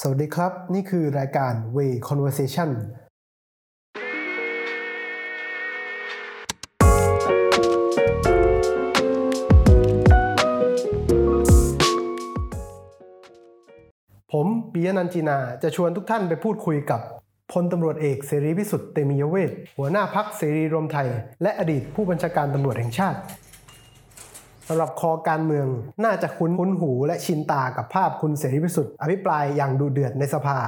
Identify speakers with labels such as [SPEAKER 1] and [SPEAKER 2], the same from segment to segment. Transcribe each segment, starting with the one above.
[SPEAKER 1] สวัสดีครับ นี่คือรายการ Way Conversation ผมปิยนันจีนา จะชวนทุกท่านไปพูดคุยกับพลตำรวจเอกเสรีพิสุทธิ์เตมียเวทหัวหน้าพักเสรีรวมไทย และอดีตผู้บัญชาการตำรวจแห่งชาติ สำหรับคอการเมืองน่าจะคุ้นคุ้นหูและชินตากับภาพคุณเสรีพิสุทธิ์อภิปรายอย่างดุเดือดในสภา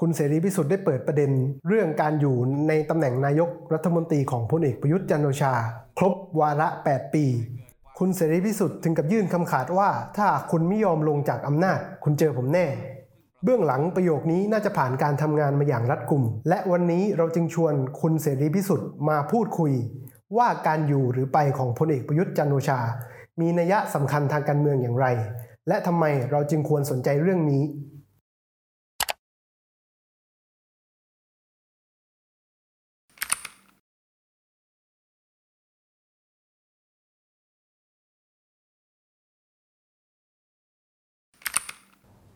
[SPEAKER 1] คุณเสรีพิสุทธิ์ได้เปิดประเด็น เรื่องการอยู่ในตำแหน่งนายกรัฐมนตรีของพลเอกประยุทธ์จันโอชา ครบวาระ 8 ปี คุณเสรีพิสุทธิ์ถึงกับยื่นคำขาดว่า ถ้าคุณไม่ยอมลงจากอำนาจ คุณเจอผมแน่ เบื้องหลังประโยคนี้น่าจะผ่านการทำงานมาอย่างรัดกุม และวันนี้เราจึงชวนคุณเสรีพิสุทธิ์มาพูดคุย ว่าการอยู่หรือไปของพลเอกประยุทธ์จันโอชา มีนัยสำคัญทางการเมืองอย่างไร และทำไมเราจึงควรสนใจเรื่องนี้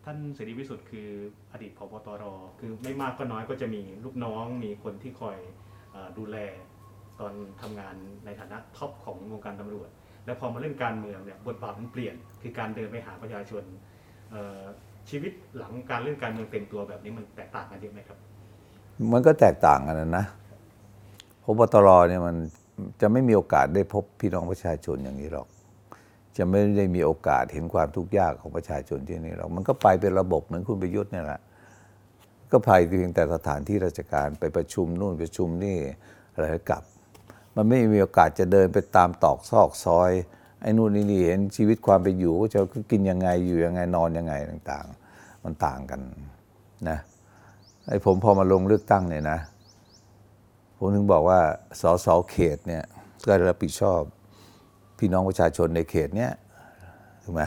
[SPEAKER 2] ท่านเสรีพิสุทธิ์คืออดีตพบตรคือไม่มากก็น้อยก็จะมีลูกน้อง มีคนที่คอยดูแลตอนทำงานในฐานะท็อปของวงการตำรวจ แล้วพอมาเล่นการเมืองเนี่ยบทบาทมันเปลี่ยน คือการเดินไปหาประชาชนชีวิตหลังการเล่นการเมืองเต็มตัวแบบนี้มันแตกต่างกันเยอะไหมครับ
[SPEAKER 3] มันก็แตกต่างกันนะนะพบตรเนี่ยมันจะไม่มีโอกาสได้พบพี่น้องประชาชนอย่างนี้หรอก จะไม่ได้มีโอกาสเห็นความทุกข์ยากของประชาชนที่นี่หรอก มันก็ไปเป็นระบบเหมือนคุณประยุทธ์เนี่ยแหละ ก็ไปเพียงแต่สถานที่ราชการไปประชุมนู่นประชุมนี่อะไรก็กลับ มันไม่มีโอกาสจะเดินไปตามตอกซอกซอยไอ้นู่นนี่นี่เห็นชีวิตความเป็นอยู่ว่าจะกินยังไงอยู่ยังไงนอนยังไงต่างๆ มันต่างกันนะไอ้ผมพอมาลงเลือกตั้งเนี่ยนะ ผมถึงบอกว่าสสเขตเนี่ยก็รับผิดชอบพี่น้องประชาชนในเขตเนี้ยถูกไหม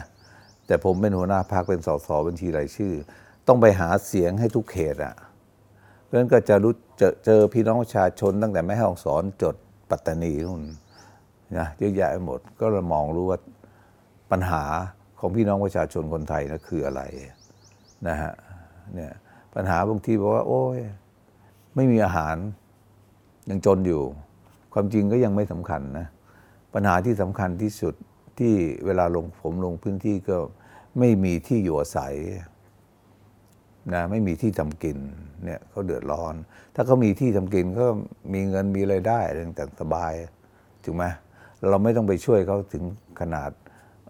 [SPEAKER 3] แต่ผมเป็นหัวหน้าพรรคเป็นสสบัญชีรายชื่อ ต้องไปหาเสียงให้ทุกเขตอะเพราะฉะนั้นก็จะรู้เจอเจอพี่น้องประชาชนตั้งแต่แม่ฮ่องสอนจด ปัตตานีนู่นนะเยอะแยะไปหมดก็เรามองรู้ว่าปัญหาของพี่น้องประชาชนคนไทยนะคืออะไรนะฮะเนี่ยปัญหาบางทีบอกว่า โอ้ยไม่มีอาหารยังจนอยู่ ความจริงก็ยังไม่สำคัญนะปัญหาที่สำคัญที่สุดที่เวลาลงผมลงพื้นที่ก็ไม่มีที่อยู่อาศัย นะไม่มีที่ทำกินเนี่ยเขาเดือดร้อน ถ้าเขามีที่ทำกินก็มีเงินมีไรายได้อะไรต่างสบายถูกไหมเราไม่ต้องไปช่วยเขาถึงขนาด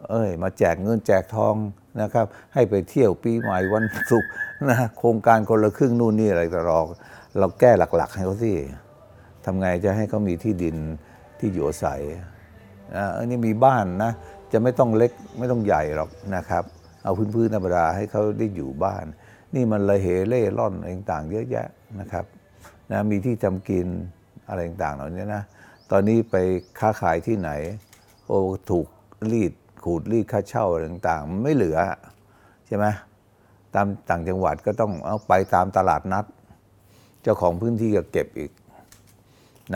[SPEAKER 3] เอ้ย มาแจกเงินแจกทองนะครับ ให้ไปเที่ยวปีใหม่วันศุกร์นะโครงการคนละครึ่งนู่นนี่อะไรตลอดเราแก้หลัก ๆ ให้เขาสิทำไงจะให้เขามีที่ดินที่อยู่อาศัยนะอันนี้มีบ้านนะ จะไม่ต้องเล็กไม่ต้องใหญ่หรอกนะครับ เอาพื้นๆธรรมดาให้เขาได้อยู่บ้าน นี่มันละเหเล่ร่อนอะไรต่างเยอะแยะนะครับนะมีที่ทำกินอะไรต่างเหล่านี้นะตอนนี้ไปค้าขายที่ไหน โอ้ถูกรีดขูดรีดค่าเช่าอะไรต่างๆ ไม่เหลือใช่ไหมตามต่างจังหวัดก็ต้องเอาไปตามตลาดนัด เจ้าของพื้นที่ก็เก็บอีก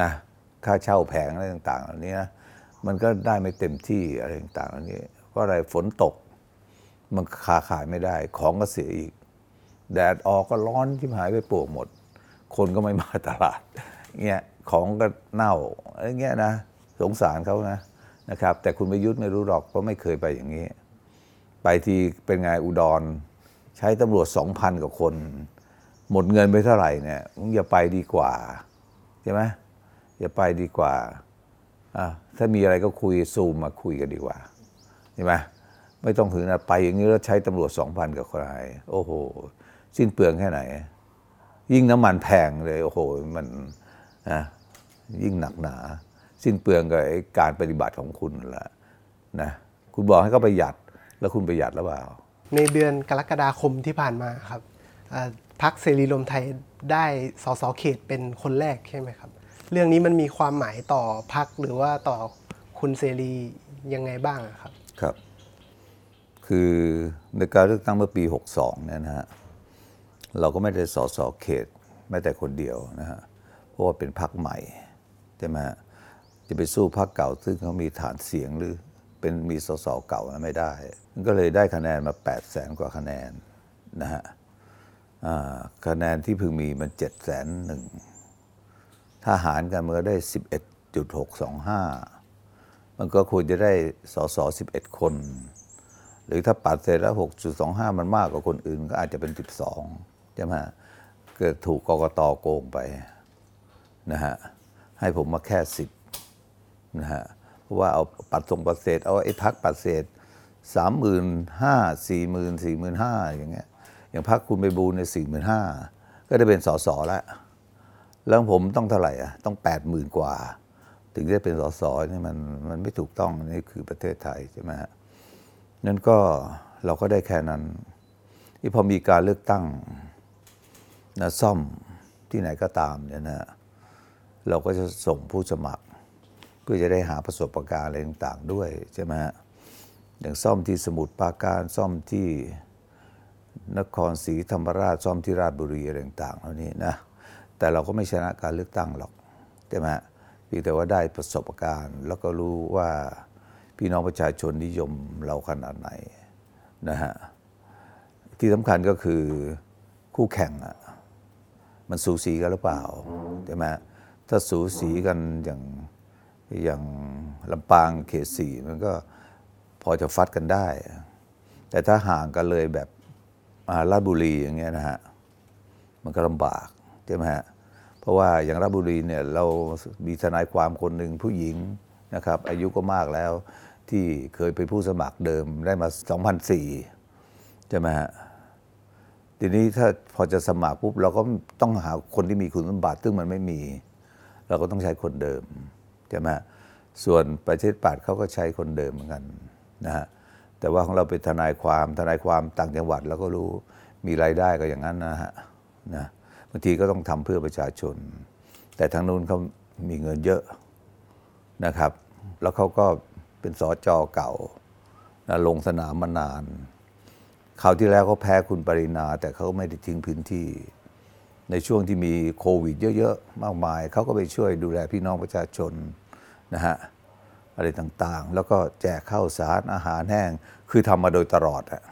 [SPEAKER 3] นะค่าเช่าแผงอะไรต่างๆเหล่านี้นะมันก็ได้ไม่เต็มที่อะไรต่างๆเหล่านี้เพราะอะไรฝนตกมันค้าขายไม่ได้ของก็เสียอีก แดดออกก็ร้อนที่หายไปปวกหมด คนก็ไม่มาตลาดเงี้ยของก็เน่าอะไรเงี้ยนะสงสารเขานะนะครับ แต่คุณประยุทธ์ไม่รู้หรอกเพราะไม่เคยไปอย่างนี้ ไปทีเป็นไงอุดร ใช้ตำรวจสองพันกว่าคน หมดเงินไปเท่าไหร่เนี่ยอย่าไปดีกว่าใช่ไหมอย่าไปดีกว่าอะถ้ามีอะไรก็คุยซูมมาคุยกันดีกว่าใช่ไหมไม่ต้องถึงนะไปอย่างนี้แล้วใช้ตำรวจสองพันกับคนไทยโอ้โห สิ้นเปลืองแค่ไหน ยิ่งน้ำมันแพงเลย โอ้โห มันนะยิ่งหนักหนา สิ้นเปลืองกับไอ้การปฏิบัติของคุณนั่นแหละนะคุณบอกให้เขาประหยัดแล้วคุณประหยัดหรือเปล่า
[SPEAKER 1] ในเดือนกรกฎาคมที่ผ่านมาครับเอ่อพักเสรีรวมไทยได้สสเขตเป็นคนแรกใช่ไหมครับ เรื่องนี้มันมีความหมายต่อพักหรือว่าต่อคุณเสรียังไงบ้างอะครับ
[SPEAKER 3] ครับ คือในการเลือกตั้งเมื่อปี 62เนี่ยนะฮะ เราก็ไม่ได้สอสอเขตแม้แต่คนเดียวนะฮะเพราะว่าเป็นพรรคใหม่ใช่ไหมฮะจะไปสู้พรรคเก่าซึ่งเขามีฐานเสียงหรือเป็นมีสสเก่าไม่ได้ ก็เลยได้คะแนนมา8 0 0แสนกว่าคะแนนนะฮะคะแนนที่พึงมีมันเจ็ดแสนหนึ่งถ้าหารกันมันก็ได้สิบเอ็ดจุดหกสองห้ามันก็ควรจะได้สสสิบเอ็ดคน หรือถ้าปัดเสร็จแล้วหกจุดสองห้ามันมากกว่าคนอื่นก็อาจจะเป็นสิบสอง ช่ไหมเกิดถูกกกตโกงไปนะฮะให้ผมมาแค่สิบนะฮะเพราะว่าเอาปัดส่งปัดเศษเอาไอ้พักปัดเศษสามหมื่นห้าสี่หมื่นสี่หมื่นห้าอย่างเงี้ยอย่างพักคุณไปบูในสี่หมื่นห้าก็ได้เป็นสสแล้วแล้วผมต้องเท่าไหร่อะต้องแปดหมื่นกว่า ถึงได้เป็นสสนี่มันมันไม่ถูกต้องนี่คือประเทศไทยใช่ไหมฮะนั่นก็เราก็ได้แค่นั้นที่พอมีการเลือกตั้ง นะซ่อมที่ไหนก็ตามเนี่ยนะเราก็จะส่งผู้สมัคร เพื่อจะได้หาประสบการณ์อะไรต่างๆด้วยใช่ไหมฮะอย่างซ่อมที่สมุทรปราการซ่อมที่นครศรีธรรมราชซ่อมที่ราชบุรีอะไรต่างๆเหล่านี้นะแต่เราก็ไม่ชนะการเลือกตั้งหรอกใช่ไหมฮะเพียงแต่ว่าได้ประสบการณ์ แล้วก็รู้ว่าพี่น้องประชาชนนิยมเราขนาดไหนนะฮะที่สำคัญก็คือคู่แข่งอะ มันสูสีกันหรือเปล่าใช่ไหมถ้าสูสีกันอย่างอย่างลำปางเขตสี่มันก็พอจะฟัดกันได้ แต่ถ้าห่างกันเลยแบบราชบุรีอย่างเงี้ยนะฮะมันก็ลำบากใช่ไหมฮะเพราะว่าอย่างราชบุรีเนี่ยเรามีทนายความคนหนึ่งผู้หญิงนะครับ อายุก็มากแล้วที่เคยเป็นผู้สมัครเดิมได้มา 2004ใช่ไหมฮะ ทีนี้ถ้าพอจะสมัครปุ๊บเราก็ต้องหาคนที่มีคุณสมบัติซึ่งมันไม่มี เราก็ต้องใช้คนเดิมใช่ไหมส่วนประเทศปัดเขาก็ใช้คนเดิมเหมือนกันนะฮะแต่ว่าของเราเป็นทนายความทนายความต่างจังหวัดเราก็รู้มีรายได้ก็อย่างนั้นนะฮะนะบางทีก็ต้องทำเพื่อประชาชน แต่ทางนู้นเขามีเงินเยอะนะครับ แล้วเขาก็เป็นสอจอเก่านะลงสนามมานาน คราวที่แล้วเขาแพ้คุณปรินา แต่เขาไม่ได้ทิ้งพื้นที่ ในช่วงที่มีโควิด เยอะๆ มากมาย เขาก็ไปช่วยดูแลพี่น้องประชาชนนะฮะอะไรต่างๆ แล้วก็แจกข้าวสารอาหารแห้ง คือทำมาโดยตลอดอะ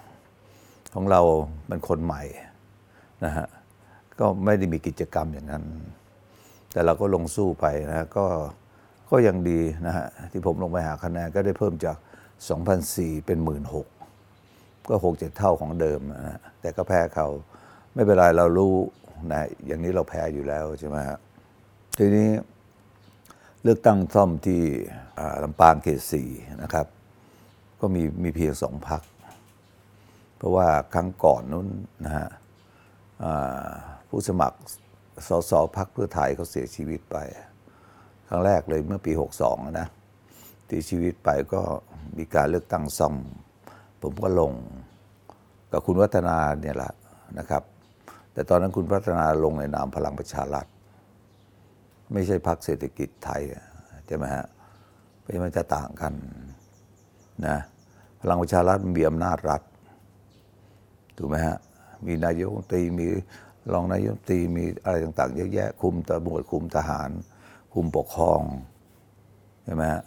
[SPEAKER 3] ของเราเป็นคนใหม่นะฮะก็ไม่ได้มีกิจกรรมอย่างนั้น แต่เราก็ลงสู้ไปนะก็ก็ยังดีนะฮะที่ผมลงไปหาคะแนนก็ได้เพิ่มจาก 2,004เป็น 16,000 ก็หกเจ็ดเท่าของเดิมนะแต่ก็แพ้เขาไม่เป็นไรเรารู้นะอย่างนี้เราแพ้อยู่แล้วใช่ไหมฮะทีนี้เลือกตั้งซ่อมที่ลำปางเขตสี่นะครับ ก็มีมีเพียงสองพัก เพราะว่าครั้งก่อนนู้นนะฮะผู้สมัครสสพักเพื่อไทยเขาเสียชีวิตไป ครั้งแรกเลยเมื่อปี 62นะที่ชีวิตไปก็มีการเลือกตั้งซ่อม ผมก็ลง กับคุณวัฒนาเนี่ยแหละนะครับ แต่ตอนนั้นคุณวัฒนาลงในนามพลังประชารัฐ ไม่ใช่พรรคเศรษฐกิจไทยใช่ไหมฮะเพราะมันจะต่างกันนะพลังประชารัฐมีอำนาจรัฐถูกไหมฮะมีนายกรัฐมนตรีมีรองนายกรัฐมนตรีมีอะไรต่างๆเยอะแยะคุมตำรวจคุมทหาร คุมปกครองใช่ไหมฮะ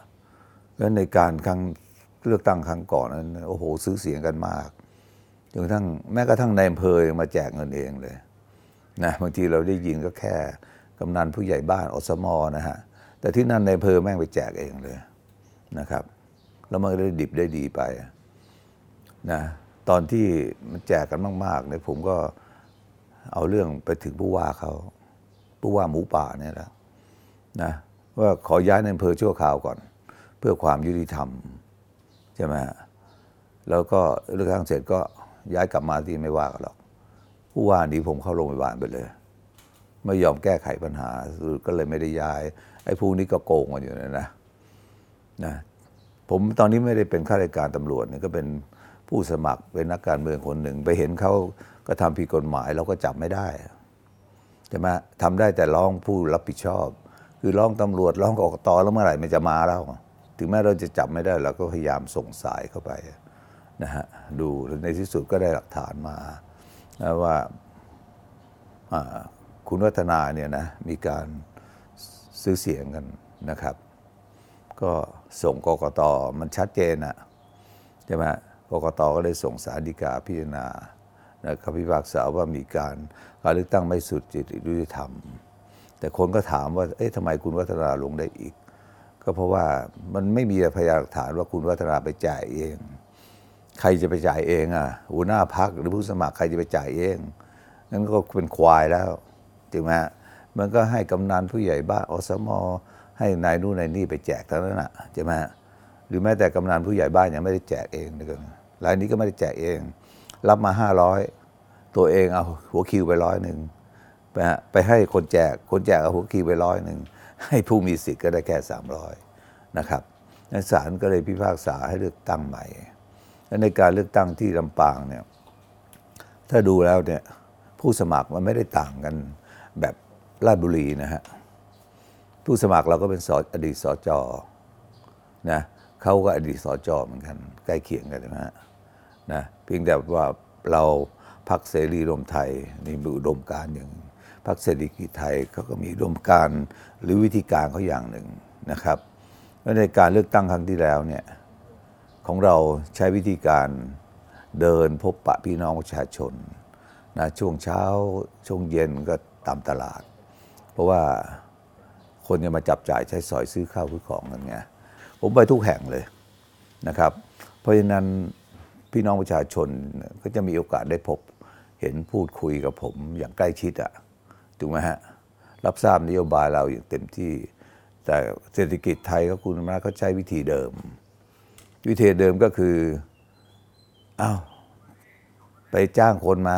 [SPEAKER 3] แล้วในการครั้งเลือกตั้งครั้งก่อนนั้นโอ้โหซื้อเสียงกันมาก จนกระทั่งแม้กระทั่งในอำเภอมาแจกเงินเองเลยนะบางทีเราได้ยินก็แค่กำนันผู้ใหญ่บ้านอสมอนะฮะแต่ที่นั่นในอำเภอแม่งไปแจกเองเลยนะครับแล้วมันได้ดิบได้ดีไปนะตอนที่มันแจกกันมากๆเนี่ยผมก็เอาเรื่องไปถึงผู้ว่าเขาผู้ว่าหมูป่าเนี่ยแหละนะว่าขอย้ายในอำเภอชั่วคราวก่อน เพื่อความยุติธรรมใช่ไหมแล้วก็เลือกตั้งเสร็จก็ ย้ายกลับมาที่ไม่ว่ากันหรอก ผู้ว่านี้ผมเข้าโรงพยาบาลไปเลย ไม่ยอมแก้ไขปัญหาก็เลยไม่ได้ย้าย ไอ้ผู้นี้ก็โกงกันอยู่นะนะนะผมตอนนี้ไม่ได้เป็นข้าราชการตำรวจเนี่ยก็เป็นผู้สมัครเป็นนักการเมืองคนหนึ่ง ไปเห็นเขาก็ทำผิดกฎหมายเราก็จับไม่ได้ใช่ไหมทำได้แต่ร้องผู้รับผิดชอบ คือร้องตำรวจร้องกกตแล้วเมื่อไหร่มันจะมาแล้ว ถึงแม้เราจะจับไม่ได้เราก็พยายามส่งสายเข้าไป นะฮะดูในที่สุดก็ได้หลักฐานมาว่าคุณวัฒนาเนี่ยนะมีการซื้อเสียงกันนะครับ ก็ส่งกกตมันชัดเจนอะใช่ไหมกกตก็เลยส่งสารดีกาพิจารณาคำพิพากษาว่ามีการการเลือกตั้งไม่สุดจิตยุติธรรม แต่คนก็ถามว่าเอ๊ะทำไมคุณวัฒนาลงได้อีก ก็เพราะว่ามันไม่มีพยานหลักฐานว่าคุณวัฒนาไปจ่ายเอง ใครจะไปจ่ายเองอะหัวหน้าพักหรือผู้สมัครใครจะไปจ่ายเองนั่นก็เป็นควายแล้วจริงไหมมันก็ให้กำนันผู้ใหญ่บ้านอสมให้นายนู่นนายนี่ไปแจกเท่านั้นน่ะใช่ไหมหรือแม้แต่กำนันผู้ใหญ่บ้านยังไม่ได้แจกเองเลยกันรายนี้ก็ไม่ได้แจกเอง รับมาห้าร้อยตัวเองเอาหัวคิวไปร้อยหนึ่งไปฮะไปให้คนแจกคนแจกเอาหัวคิวไปร้อยหนึ่งให้ผู้มีสิทธิ์ก็ได้แค่สามร้อยนะครับนั้นศาลก็เลยพิพากษาให้เลือกตั้งใหม่ และในการเลือกตั้งที่ลำปางเนี่ยถ้าดูแล้วเนี่ยผู้สมัครมันไม่ได้ต่างกันแบบราชบุรีนะฮะผู้สมัครเราก็เป็นสอดีตสจนะเขาก็อดีตสจเหมือนกัน ใกล้เคียงกันนะฮะนะเพียงแต่ว่าเราพักเสรีรวมไทยนี่มีอุดมการอย่างพักเศรษฐกิจไทยเขาก็มีอุดมการหรือวิธีการเขาอย่างหนึ่งนะครับและในการเลือกตั้งครั้งที่แล้วเนี่ย ของเราใช้วิธีการเดินพบปะพี่น้องประชาชนนะช่วงเช้าช่วงเย็นก็ตามตลาด เพราะว่าคนจะมาจับจ่ายใช้สอยซื้อข้าวซื้อของกันไงผมไปทุกแห่งเลยนะครับ เพราะฉะนั้นพี่น้องประชาชนก็จะมีโอกาสได้พบเห็นพูดคุยกับผมอย่างใกล้ชิดอะถูกไหมฮะรับทราบนโยบายเราอย่างเต็มที่ แต่เศรษฐกิจไทยก็คุณมาเขาใช้วิธีเดิม วิธีเดิมก็คืออ้าวไปจ้างคนมา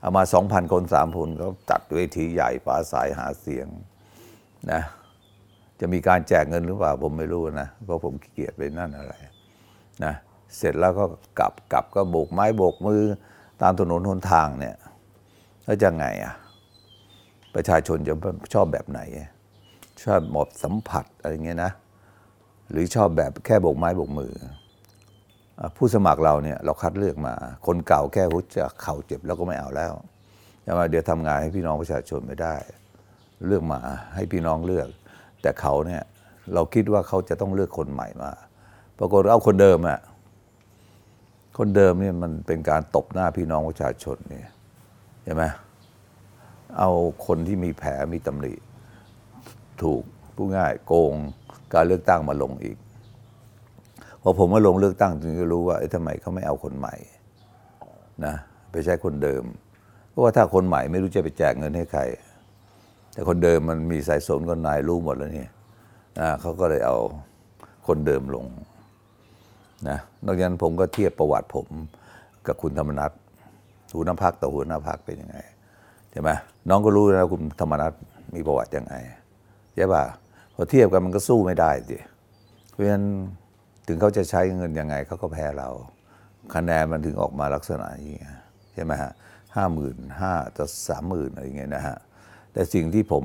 [SPEAKER 3] เอามาสองพันคนสามคนก็จัดเวทีใหญ่ปราสายหาเสียงนะจะมีการแจกเงินหรือเปล่าผมไม่รู้นะเพราะผมขี้เกียจไปนั่นอะไรนะเสร็จแล้วก็กลับกลับก็โบกไม้โบกมือตามถนนหนทางเนี่ยแล้วจะไงอะประชาชนจะชอบแบบไหน ชอบหมอบสัมผัสอะไรเงี้ยนะ หรือชอบแบบแค่โบกไม้โบกมือ ผู้สมัครเราเนี่ยเราคัดเลือกมา คนเก่าแค่หัวจะเข่าเจ็บแล้วก็ไม่เอาแล้วจะมาเดี๋ยวทำงานให้พี่น้องประชาชนไม่ได้ เลือกมาให้พี่น้องเลือก แต่เขาเนี่ยเราคิดว่าเขาจะต้องเลือกคนใหม่มาปรากฏเอาคนเดิมอะคนเดิมเนี่ยมันเป็นการตบหน้าพี่น้องประชาชนเนี่ยใช่ไหมเอาคนที่มีแผลมีตำหนิถูกผู้ง่ายโกง การเลือกตั้งมาลงอีกพอผมมาลงเลือกตั้งจึงจะรู้ว่าทำไมเขาไม่เอาคนใหม่นะไปใช้คนเดิม เพราะว่าถ้าคนใหม่ไม่รู้จะไปแจกเงินให้ใคร แต่คนเดิมมันมีสายสนคนนายรู้หมดแล้วนี่นะเขาก็เลยเอาคนเดิมลงนะนอกจากนั้นผมก็เทียบประวัติผมกับคุณธรรมนัฐหัวหน้าพักต่อหัวหน้าพักเป็นยังไงใช่ไหมน้องก็รู้แล้วคุณธรรมนัฐมีประวัติยังไงใช่ป่ะ พอเทียบกันมันก็สู้ไม่ได้สิเพราะฉะนั้นถึงเขาจะใช้เงินยังไงเขาก็แพ้เรา คะแนนมันถึงออกมาลักษณะนี้ไงใช่ไหมฮะห้าหมื่นห้าจะสามหมื่นอะไรอย่างเงี้ยนะฮะแต่สิ่งที่ผม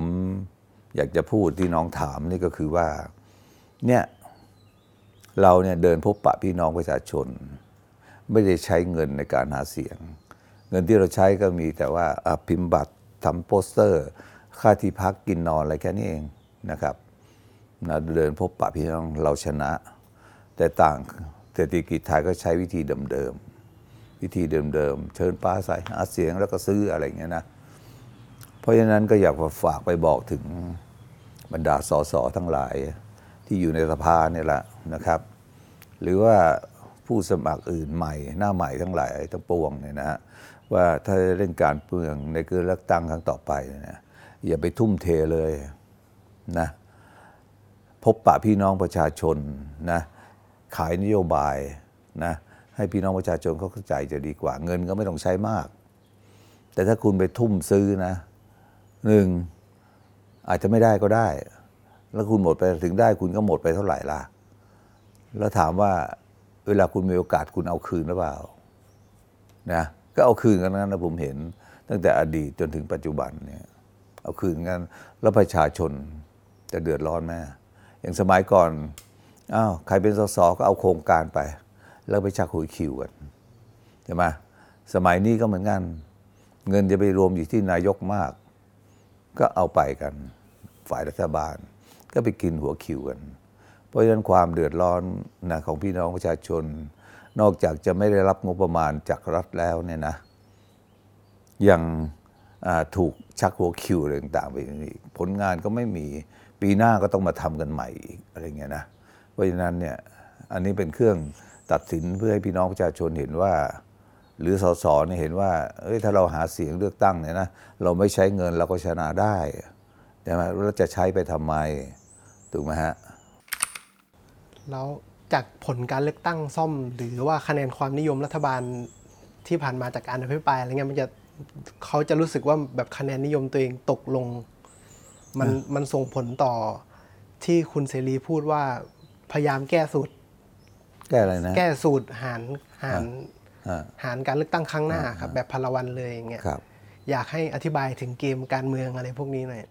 [SPEAKER 3] อยากจะพูดที่น้องถามนี่ก็คือว่าเนี่ยเราเนี่ยเดินพบปะพี่น้องประชาชน ไม่ได้ใช้เงินในการหาเสียง เงินที่เราใช้ก็มีแต่ว่าพิมพ์บัตรทำโปสเตอร์ ค่าที่พักกินนอนอะไรแค่นี้เองนะครับ นะเดินพบปะพี่น้องเราชนะ แต่ต่างเศรษฐกิจไทยก็ใช้วิธีเดิมๆวิธีเดิมๆเชิญป้าใส่หาเสียงแล้วก็ซื้ออะไรอย่างเงี้ยนะ เพราะฉะนั้นก็อยากฝากไปบอกถึงบรรดาสสทั้งหลาย ที่อยู่ในสภาเนี่ยแหละนะครับ หรือว่าผู้สมัครอื่นใหม่ หน้าใหม่ทั้งหลายทั้งปวงเนี่ยนะฮะว่าถ้าเล่นการเมืองในการเลือกตั้งครั้งต่อไปเนี่ยอย่าไปทุ่มเทเลยนะ พบปะพี่น้องประชาชนนะขายนโยบายนะให้พี่น้องประชาชนเขาเข้าใจจะดีกว่า เงินก็ไม่ต้องใช้มาก แต่ถ้าคุณไปทุ่มซื้อนะหนึ่งอาจจะไม่ได้ก็ได้ แล้วคุณหมดไปถึงได้คุณก็หมดไปเท่าไหร่ล่ะ แล้วถามว่าเวลาคุณมีโอกาสคุณเอาคืนหรือเปล่านะก็เอาคืนกันนั้นนะผมเห็น ตั้งแต่อดีตจนถึงปัจจุบันเนี่ยเอาคืนกันแล้วประชาชนจะเดือดร้อนไหม อย่างสมัยก่อนอ้าวใครเป็นสสก็เอาโครงการไป แล้วไปชักหุยคิวกันใช่ไหมสมัยนี้ก็เหมือนกัน เงินจะไปรวมอยู่ที่นายกมาก ก็เอาไปกัน ฝ่ายรัฐบาล ก็ไปกินหัวคิวกัน เพราะฉะนั้นความเดือดร้อนนะของพี่น้องประชาชน นอกจากจะไม่ได้รับงบประมาณจากรัฐแล้วเนี่ยนะ ยังถูกชักหัวคิวอะไรต่างๆไปนี่ผลงานก็ไม่มี ปีหน้าก็ต้องมาทำกันใหม่อีกอะไรเงี้ยนะเพราะฉะนั้นเนี่ยอันนี้เป็นเครื่องตัดสินเพื่อให้พี่น้องประชาชนเห็นว่า หรือสสเนี่ยเห็นว่าเอ้ยถ้าเราหาเสียงเลือกตั้งเนี่ยนะเราไม่ใช้เงินเราก็ชนะได้ใช่ไหมเราจะใช้ไปทำไมถูกไหมฮะ
[SPEAKER 1] แล้วจากผลการเลือกตั้งซ่อม หรือว่าคะแนนความนิยมรัฐบาลที่ผ่านมาจากการอภิปรายอะไรเงี้ยมันจะเขาจะรู้สึกว่าแบบคะแนนนิยมตัวเองตกลง มันมันส่งผลต่อที่คุณเสรีพูดว่าพยายามแก้สูตร
[SPEAKER 3] แก้อะไรนะ
[SPEAKER 1] แก้สูตรหารหาร
[SPEAKER 3] อ่า
[SPEAKER 1] หารการเลือกตั้งครั้งหน้าครับ แบบพลวันเลยอย่างเงี้ย
[SPEAKER 3] ครับ
[SPEAKER 1] อยากให้อธิบายถึงเกมการเมืองอะไรพวกนี้หน่อย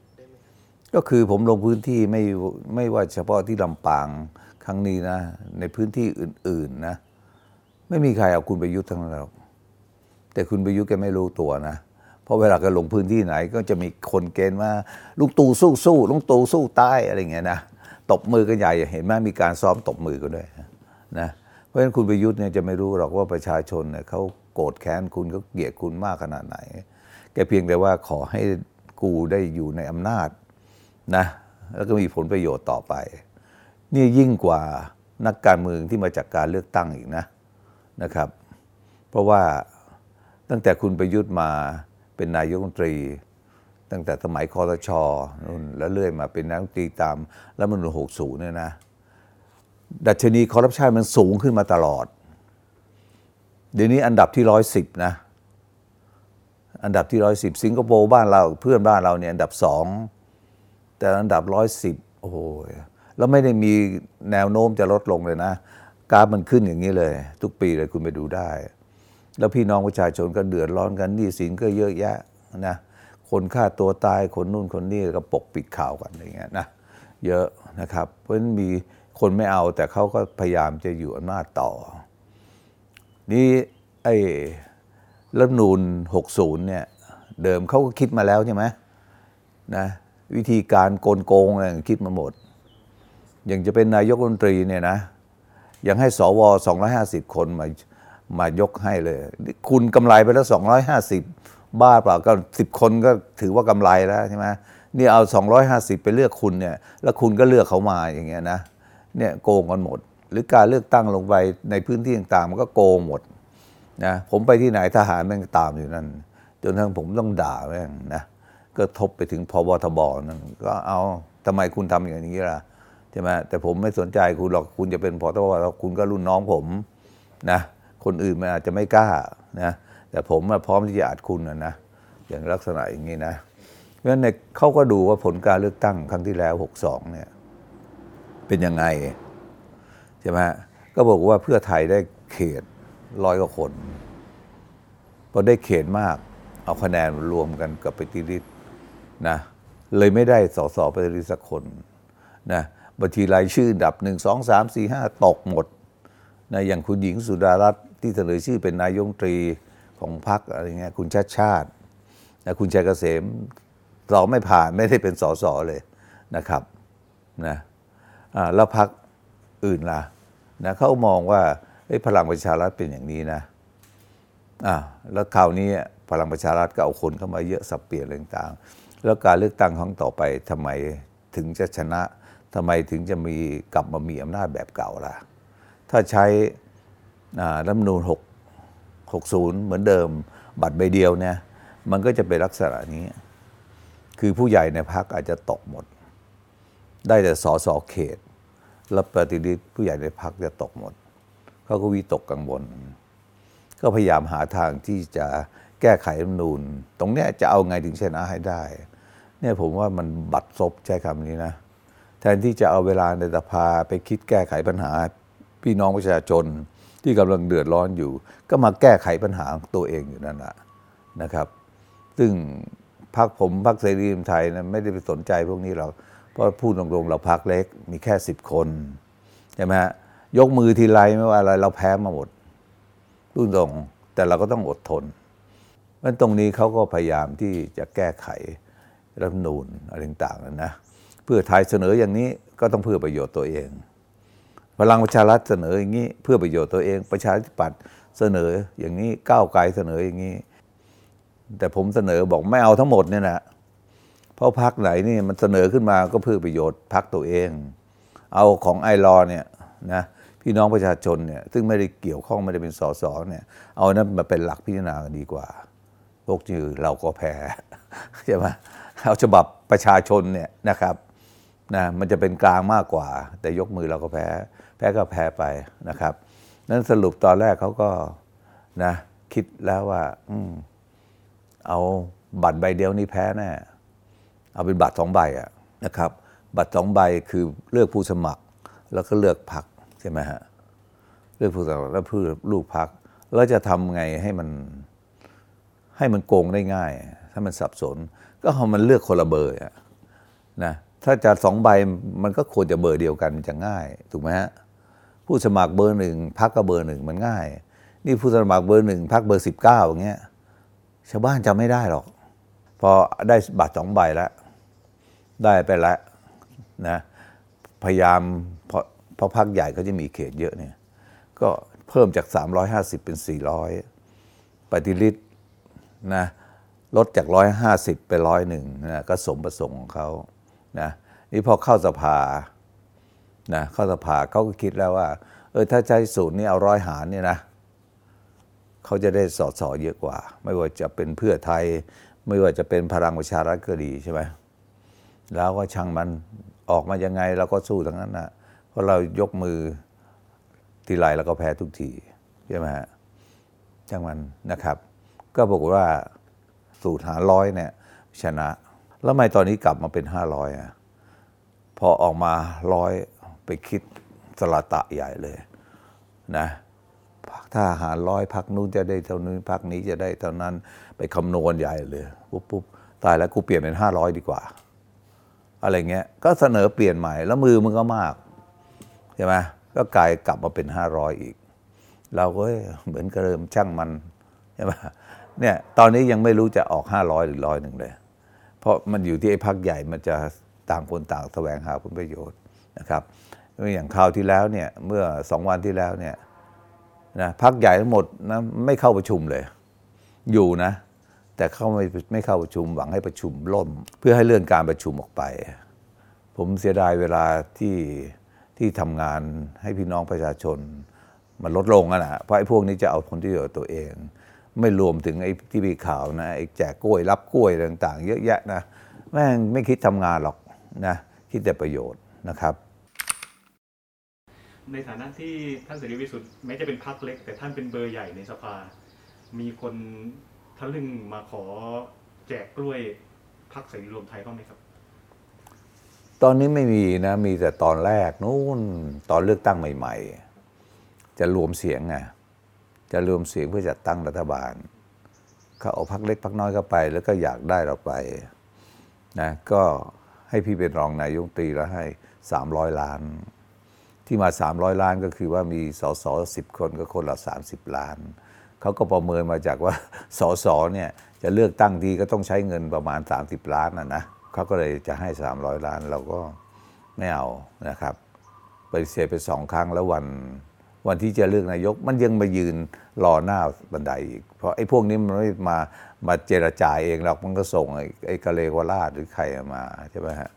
[SPEAKER 3] ก็คือผมลงพื้นที่ไม่ไม่ว่าเฉพาะที่ลำปางครั้งนี้นะ ในพื้นที่อื่น ๆนะ ไม่มีใครเอาคุณประยุทธ์ทั้งนั้นหรอกแต่คุณประยุทธ์แกไม่รู้ตัวนะ เพราะเวลาแกลงพื้นที่ไหนก็จะมีคนเกณฑ์ว่าลุงตู่สู้สู้ลุงตู่สู้ตายอะไรเงี้ยนะตบมือกันใหญ่เห็นไหมมีการซ้อมตบมือกันด้วยนะเพราะฉะนั้นคุณประยุทธ์เนี่ยจะไม่รู้หรอกว่าประชาชนเนี่ยเขาโกรธแค้นคุณเขาเกลียดคุณมากขนาดไหน แกเพียงแต่ว่าขอให้กูได้อยู่ในอำนาจนะแล้วก็มีผลประโยชน์ต่อไป นี่ยิ่งกว่านักการเมืองที่มาจากการเลือกตั้งอีกนะนะครับ เพราะว่าตั้งแต่คุณประยุทธ์มา เป็นนายกรัฐมนตรี ตั้งแต่สมัยคอรชนู่นแล้วเรื่อยมาเป็นนายกรัฐมนตรีตามรัฐมนูล60เนี่ยนะ ดัชนีคอร์รัปชันมันสูงขึ้นมาตลอด เดี๋ยวนี้อันดับที่ร้อยสิบนะ อันดับที่ร้อยสิบสิงคโปร์บ้านเราเพื่อนบ้านเราเนี่ยอันดับสองแต่อันดับร้อยสิบโอ้โหแล้วไม่ได้มีแนวโน้มจะลดลงเลยนะ กราฟมันขึ้นอย่างนี้เลย ทุกปีเลยคุณไปดูได้ แล้วพี่น้องประชาชนก็เดือดร้อนกันหนี้สินก็เยอะแยะนะคนฆ่าตัวตายคนนู่นคนนี่ก็ปกปิดข่าวกันอะไรเงี้ยนะเยอะนะครับ เพราะฉะนั้นมีคนไม่เอาแต่เขาก็พยายามจะอยู่อำนาจต่อ นี่ไอ้รัฐนูล60 เนี่ย เดิมเขาก็คิดมาแล้วใช่ไหมนะวิธีการโกงโกงอะไรคิดมาหมด อย่างจะเป็นนายกรัฐมนตรีเนี่ยนะยังให้สว250 คนมา มายกให้เลย คุณกำไรไปแล้ว 250 บ้าเปล่าก็สิบคนก็ถือว่ากำไรแล้วใช่ไหมนี่เอา 250 ไปเลือกคุณเนี่ยแล้วคุณก็เลือกเขามาอย่างเงี้ยนะเนี่ยโกงกันหมด หรือการเลือกตั้งลงไปในพื้นที่ต่างๆมันก็โกงหมดนะผมไปที่ไหนทหารแม่งตามอยู่นั่น จนทั้งผมต้องด่าแม่งนะก็ทบไปถึงพบทบนั่นก็เอาทำไมคุณทำอย่างนี้ล่ะใช่ไหมแต่ผมไม่สนใจคุณหรอกคุณจะเป็นพบทบคุณก็รุ่นน้องผมนะ คนอื่นมันอาจจะไม่กล้านะแต่ผมพร้อมที่จะอาจคุณนะนะอย่างลักษณะอย่างนี้นะเพราะฉะนั้นเขาก็ดูว่าผลการเลือกตั้งครั้งที่แล้ว62เนี่ยเป็นยังไงใช่ไหมก็บอกว่าเพื่อไทยได้เขตร้อยกว่าคนพอได้เขตมาก เอาคะแนนรวมกันกับปฏิริษนะเลยไม่ได้สสปฏิริษสักคนนะบัญชีรายชื่อดับหนึ่งสองสามสี่ห้าตกหมด นะอย่างคุณหญิงสุดารัตน์ที่เสนอชื่อเป็นนายกตรีของพรรคอะไรเงี้ยคุณชาติชาตินะคุณชัยเกษมสอบไม่ผ่านไม่ได้เป็นสสเลยนะครับนะแล้วพรรคอื่นล่ะนะเขามองว่าพลังประชารัฐเป็นอย่างนี้นะอ่าแล้วคราวนี้พลังประชารัฐก็เอาคนเข้ามาเยอะสับเปลี่ยนต่างๆ แล้วการเลือกตั้งครั้งต่อไปทำไมถึงจะชนะทำไมถึงจะมีกลับมามีอำนาจแบบเก่าล่ะ ถ้าใช้รัฐธรรมนูล6 60 เหมือนเดิม บัตรใบเดียวเนี่ยมันก็จะเป็นลักษณะนี้ คือผู้ใหญ่ในพักอาจจะตกหมด ได้แต่สอสอเขต แล้วปฏิริษีผู้ใหญ่ในพักจะตกหมด เขาก็วิตกกังวล ก็พยายามหาทางที่จะแก้ไขรัฐธรรมนูญตรงเนี้ยจะเอาไงถึงชนะให้ได้ เนี่ยผมว่ามันบัดซบใช้คำนี้นะ แทนที่จะเอาเวลาในสภาไปคิดแก้ไขปัญหา พี่น้องประชาชนที่กำลังเดือดร้อนอยู่ ก็มาแก้ไขปัญหาของตัวเองอยู่นั่นแหละนะครับ ซึ่งพรรคผมพรรคเสรีรวมไทยนะไม่ได้ไปสนใจพวกนี้เราเพราะพูดตรงๆเราพรรคเล็กมีแค่สิบคนใช่ไหมฮะยกมือทีไรไม่ว่าอะไรเราแพ้มาหมดรุ่นตรงแต่เราก็ต้องอดทนเพราะตรงนี้เขาก็พยายามที่จะแก้ไขรัฐธรรมนูญอะไรต่างๆนะเพื่อไทยเสนออย่างนี้ก็ต้องเพื่อประโยชน์ตัวเอง พลังประชารัฐเสนออย่างนี้เพื่อประโยชน์ตัวเองประชาธิปัตย์เสนออย่างนี้ก้าวไกลเสนออย่างนี้ แต่ผมเสนอบอกไม่เอาทั้งหมดเนี่ยนะเพราะพักไหนนี่มันเสนอขึ้นมาก็เพื่อประโยชน์พักตัวเอง เอาของไอรอเนี่ยนะพี่น้องประชาชนเนี่ยซึ่งไม่ได้เกี่ยวข้องไม่ได้เป็นสสเนี่ยเอานั้นมาเป็นหลักพิจารณากันดีกว่าโลกจือเราก็แพ้ใช่ไหมเอาฉบับประชาชนเนี่ยนะครับ นะมันจะเป็นกลางมากกว่า แต่ยกมือเราก็แพ้ แพ้ก็แพ้ไปนะครับนั้นสรุปตอนแรกเขาก็นะคิดแล้วว่าอืมเอาบัตรใบเดียวนี่แพ้แน่เอาเป็นบัตรสองใบอะนะครับ บัตรสองใบคือเลือกผู้สมัคร แล้วก็เลือกพรรคใช่ไหมฮะเลือกผู้สมัครแล้วเพื่อลูกพรรคแล้วจะทำไงให้มันให้มันโกงได้ง่าย ถ้ามันสับสน ก็เอามันเลือกคนละเบอร์อะนะ ถ้าจะสองใบมันก็ควรจะเบอร์เดียวกันมันจะง่าย ถูกไหมฮะผู้สมัครเบอร์หนึ่งพรรคก็เบอร์หนึ่งมันง่าย นี่ผู้สมัครเบอร์หนึ่งพรรคเบอร์สิบเก้าอย่างเงี้ยชาวบ้านจำไม่ได้หรอก พอได้บัตรสองใบแล้ว ได้ไปแล้วนะพยายามเพราะเพราะพักใหญ่เขาจะมีเขตเยอะเนี่ย ก็เพิ่มจาก 350 เป็น 400 ปฏิริษนะลดจาก 150 ไปร้อยหนึ่งนะก็สมประสงค์ของเขา นะนี่พอเข้าสภานะเข้าสภาเขาก็คิดแล้วว่า เออถ้าใช้สูตรนี้เอาร้อยหารเนี่ยนะเขาจะได้สอสอเยอะกว่า ไม่ว่าจะเป็นเพื่อไทย ไม่ว่าจะเป็นพลังประชารัฐก็ดีใช่ไหมแล้วก็ช่างมันออกมายังไงเราก็สู้ทั้งนั้นนะเพราะเรายกมือทีไรเราก็แพ้ทุกทีใช่ไหมฮะช่างมันนะครับ ก็บอกว่าสูตรหาร้อยเนี่ยชนะ แล้วทำไมตอนนี้กลับมาเป็นห้าร้อยอะพอออกมาร้อยไปคิดสลาตะใหญ่เลยนะถ้าหารร้อยพักนู้นจะได้เท่านี้พักนี้จะได้เท่านั้นไปคำนวณใหญ่เลยปุ๊บปุ๊บตายแล้วกูเปลี่ยนเป็นห้าร้อยดีกว่า อะไรเงี้ย ก็เสนอเปลี่ยนใหม่แล้วมือมันก็มากใช่ไหมก็กลายกลับมาเป็นห้าร้อยอีก เราก็เหมือนกระเริ่มช่างมันใช่ไหมเนี่ยตอนนี้ยังไม่รู้จะออกห้าร้อยหรือร้อยหนึ่งเลย เพราะมันอยู่ที่ไอ้พักใหญ่มันจะต่างคนต่างแสวงหาผลประโยชน์นะครับอย่างคราวที่แล้วเนี่ยเมื่อสองวันที่แล้วเนี่ยนะพักใหญ่ทั้งหมดนะไม่เข้าประชุมเลย อยู่นะ แต่เข้าไม่ไม่เข้าประชุมหวังให้ประชุมล่ม เพื่อให้เลื่อนการประชุมออกไป ผมเสียดายเวลาที่ที่ทำงานให้พี่น้องประชาชน มันลดลงอะนะเพราะไอ้พวกนี้จะเอาผลประโยชน์ตัวเอง ไม่รวมถึงไอ้ที่มีข่าวนะไอ้แจกกล้วยรับกล้วยต่าง ๆ เยอะแยะนะแม่งไม่คิดทำงานหรอกนะคิดแต่ประโยชน์นะครับ
[SPEAKER 2] ในฐานะที่ท่านเสรีพิสุทธิ์แม้จะเป็นพรรคเล็ก แต่ท่านเป็นเบอร์ใหญ่ในสภา มีคนทะลึ่งมาขอแจกกล้วยพรรคเสรีรวมไทยบ้างไหมครับ
[SPEAKER 3] ตอนนี้ไม่มีนะ มีแต่ตอนแรกนู้นตอนเลือกตั้งใหม่ ๆ จะรวมเสียงไง จะรวมเสียงเพื่อจัดตั้งรัฐบาลเขาเอาพักเล็กพักน้อยเข้าไป แล้วก็อยากได้เราไปนะก็ให้พี่เป็นรองนายกตรีแล้วให้ 300 ล้าน ที่มา 300 ล้านก็คือว่ามีสสสิบคนก็คนละ 30 ล้าน เขาก็ประเมินมาจากว่าสสเนี่ยจะเลือกตั้งทีก็ต้องใช้เงินประมาณ 30 ล้านนะนะเขาก็เลยจะให้ 300 ล้านเราก็ไม่เอานะครับปฏิเสธไปสองครั้งแล้ววัน วันที่จะเลือกนายก มันยังมายืนรอหน้าบันไดอีก เพราะไอ้พวกนี้มันไม่มามาเจรจาเองหรอกมันก็ส่งไอ้กะเลวราชหรือใครมาใช่ไหมฮะ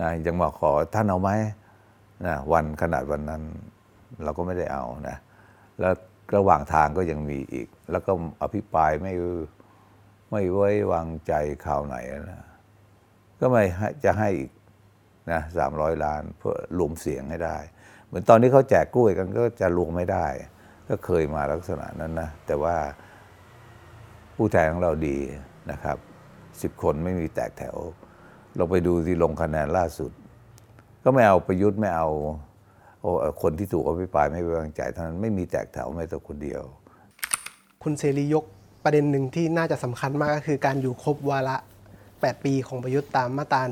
[SPEAKER 3] นะยังมาขอท่านเอาไหมนะวันขนาดวันนั้นเราก็ไม่ได้เอานะแล้วระหว่างทางก็ยังมีอีก แล้วก็อภิปรายไม่ไม่ไว้วางใจข่าวไหนนะก็ไม่ให้จะให้อีกนะสามร้อยล้านเพื่อรวมเสียงให้ได้ มือนตอนนี้เขาแจกกล้วยกันก็จะรวมไม่ได้ ก็เคยมาลักษณะนั้นนะ แต่ว่าผู้แทนของเราดีนะครับสิบคนไม่มีแตกแถว เราไปดูที่ลงคะแนนล่าสุด ก็ไม่เอาประยุทธ์ไม่เอาโอ้คนที่ถูกอภิปรายไม่ไว้วางใจเท่านั้นไม่มีแตกแถวแม้แต่คนเดียว
[SPEAKER 1] คุณเสรียกประเด็นหนึ่งที่น่าจะสำคัญมากก็คือการอยู่ครบวาระ 8 ปีของประยุทธ์ตามมาตรา